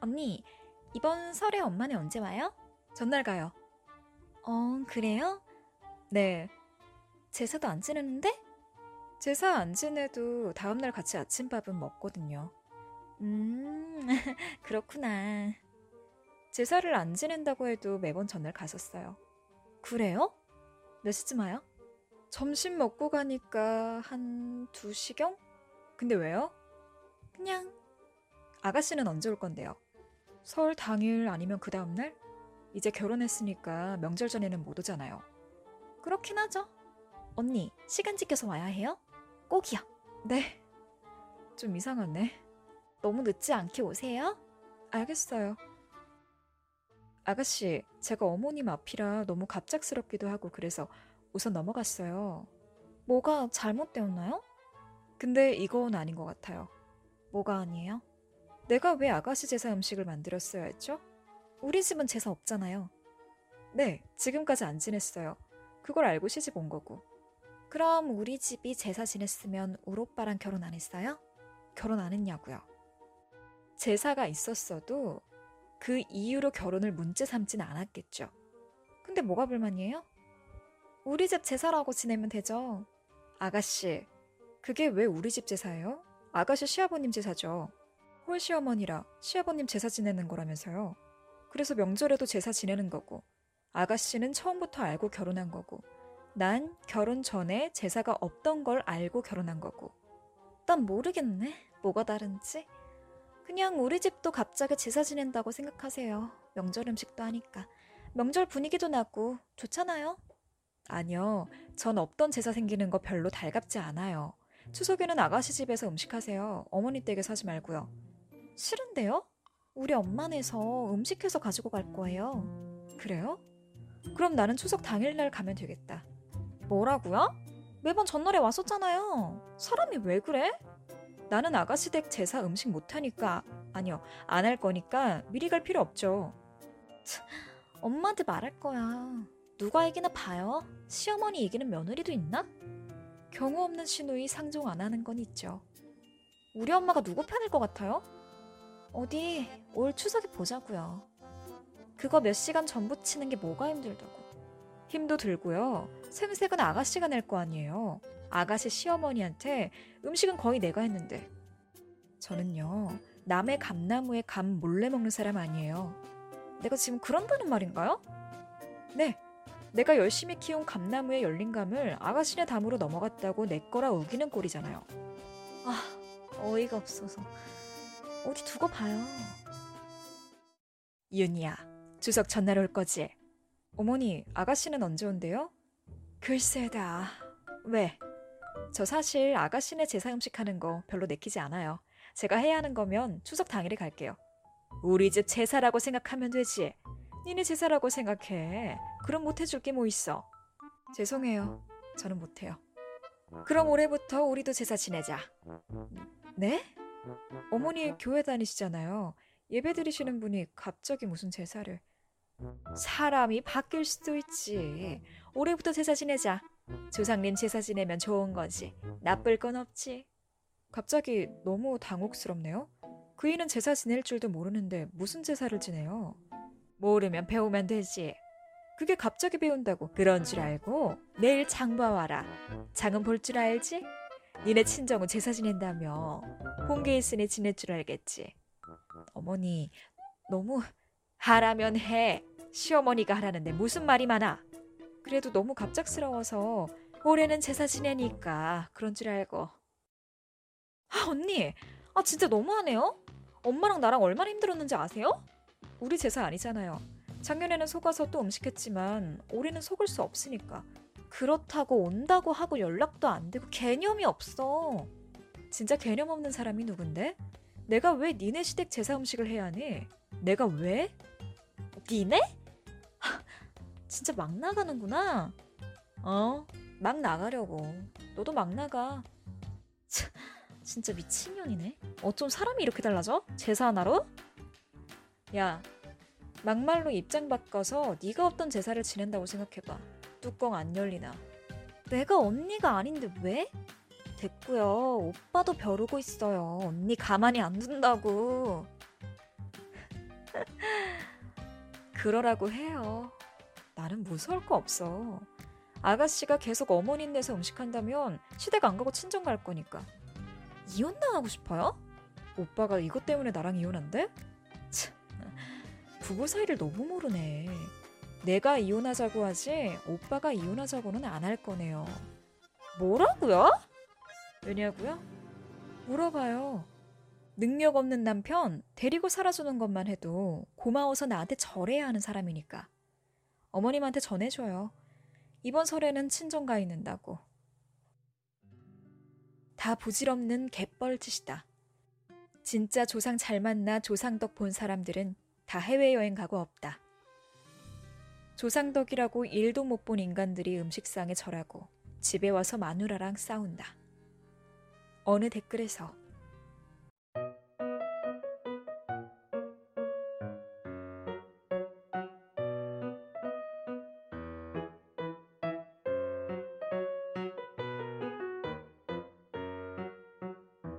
언니, 이번 설에 엄마네 언제 와요? 전날 가요. 어, 그래요? 네. 제사도 안 지내는데? 제사 안 지내도 다음날 같이 아침밥은 먹거든요. 음, 그렇구나. 제사를 안 지낸다고 해도 매번 전날 갔었어요. 그래요? 몇 시쯤 와요? 점심 먹고 가니까 한 2시경? 근데 왜요? 그냥, 아가씨는 언제 올 건데요? 설 당일 아니면 그 다음날? 이제 결혼했으니까 명절 전에는 못 오잖아요. 그렇긴 하죠. 언니, 시간 지켜서 와야 해요? 꼭이요. 네. 좀 이상하네. 너무 늦지 않게 오세요. 알겠어요. 아가씨, 제가 어머님 앞이라 너무 갑작스럽기도 하고 그래서 우선 넘어갔어요. 뭐가 잘못되었나요? 근데 이건 아닌 것 같아요. 뭐가 아니에요? 내가 왜 아가씨 제사 음식을 만들었어야 했죠? 우리 집은 제사 없잖아요. 네, 지금까지 안 지냈어요. 그걸 알고 시집 온 거고. 그럼 우리 집이 제사 지냈으면 우리 오빠랑 결혼 안 했어요? 결혼 안 했냐고요. 제사가 있었어도 그 이유로 결혼을 문제 삼진 않았겠죠. 근데 뭐가 불만이에요? 우리 집 제사라고 지내면 되죠. 아가씨, 그게 왜 우리 집 제사예요? 아가씨 시아버님 제사죠. 홀 시어머니라 시아버님 제사 지내는 거라면서요. 그래서 명절에도 제사 지내는 거고, 아가씨는 처음부터 알고 결혼한 거고, 난 결혼 전에 제사가 없던 걸 알고 결혼한 거고. 난 모르겠네. 뭐가 다른지. 그냥 우리 집도 갑자기 제사 지낸다고 생각하세요. 명절 음식도 하니까. 명절 분위기도 나고 좋잖아요. 아니요, 전 없던 제사 생기는 거 별로 달갑지 않아요. 추석에는 아가씨 집에서 음식하세요. 어머니 댁에 사지 말고요. 싫은데요? 우리 엄마네서 음식해서 가지고 갈 거예요. 그래요? 그럼 나는 추석 당일날 가면 되겠다. 뭐라고요? 매번 전날에 왔었잖아요. 사람이 왜 그래? 나는 아가씨 댁 제사 음식 못하니까, 아니요, 안 할 거니까 미리 갈 필요 없죠. 엄마한테 말할 거야. 누가 이기나 봐요. 시어머니 이기는 며느리도 있나? 경우 없는 시누이 상종 안 하는 건 있죠. 우리 엄마가 누구 편일 것 같아요? 어디 올 추석에 보자고요. 그거 몇 시간 전부 치는 게 뭐가 힘들다고. 힘도 들고요. 생색은 아가씨가 낼 거 아니에요. 아가씨 시어머니한테 음식은 거의 내가 했는데. 저는요, 남의 감나무에 감 몰래 먹는 사람 아니에요. 내가 지금 그런다는 말인가요? 네. 내가 열심히 키운 감나무의 열린 감을 아가씨네 담으로 넘어갔다고 내 거라 우기는 꼴이잖아요. 아, 어이가 없어서. 어디 두고 봐요. 윤이야, 추석 전날 올 거지? 어머니, 아가씨는 언제 온대요? 글쎄다. 왜? 저 사실 아가씨네 제사 음식 하는 거 별로 내키지 않아요. 제가 해야 하는 거면 추석 당일에 갈게요. 우리 집 제사라고 생각하면 되지. 니네 제사라고 생각해. 그럼 못 해줄 게 뭐 있어? 죄송해요. 저는 못해요. 그럼 올해부터 우리도 제사 지내자. 네? 어머니 교회 다니시잖아요. 예배 드리시는 분이 갑자기 무슨 제사를. 사람이 바뀔 수도 있지. 올해부터 제사 지내자. 조상님 제사 지내면 좋은 거지. 나쁠 건 없지. 갑자기 너무 당혹스럽네요. 그이는 제사 지낼 줄도 모르는데 무슨 제사를 지내요? 모르면 배우면 되지. 그게 갑자기 배운다고 그런 줄 알고 내일 장 봐와라. 장은 볼 줄 알지? 니네 친정은 제사 지낸다며. 홍게 있으니 지낼 줄 알겠지. 어머니, 너무 하라면 해. 시어머니가 하라는데 무슨 말이 많아. 그래도 너무 갑작스러워서 올해는 제사 지내니까 그런 줄 알고. 아, 언니. 아, 진짜 너무하네요. 엄마랑 나랑 얼마나 힘들었는지 아세요? 우리 제사 아니잖아요. 작년에는 속아서 또 음식했지만 올해는 속을 수 없으니까. 그렇다고 온다고 하고 연락도 안 되고 개념이 없어. 진짜 개념 없는 사람이 누군데? 내가 왜 니네 시댁 제사 음식을 해야 하니? 내가 왜? 니네? 진짜 막 나가는구나. 어, 막 나가려고. 너도 막 나가. 차, 진짜 미친년이네. 어쩜 사람이 이렇게 달라져? 제사 하나로? 야, 막말로 입장 바꿔서 네가 없던 제사를 지낸다고 생각해봐. 뚜껑 안 열리나. 내가 언니가 아닌데 왜? 됐고요. 오빠도 벼르고 있어요. 언니 가만히 안 둔다고. 그러라고 해요. 나는 무서울 거 없어. 아가씨가 계속 어머니 내서 음식한다면 시댁 안 가고 친정 갈 거니까. 이혼당하고 싶어요? 오빠가 이것 때문에 나랑 이혼한대? 참, 부부 사이를 너무 모르네. 내가 이혼하자고 하지 오빠가 이혼하자고는 안 할 거네요. 뭐라고요? 왜냐고요? 물어봐요. 능력 없는 남편 데리고 살아주는 것만 해도 고마워서 나한테 절해야 하는 사람이니까. 어머님한테 전해줘요. 이번 설에는 친정 가 있는다고. 다 부질없는 갯벌짓이다. 진짜 조상 잘 만나 조상덕 본 사람들은 다 해외여행 가고 없다. 조상덕이라고 일도 못 본 인간들이 음식상에 절하고 집에 와서 마누라랑 싸운다. 어느 댓글에서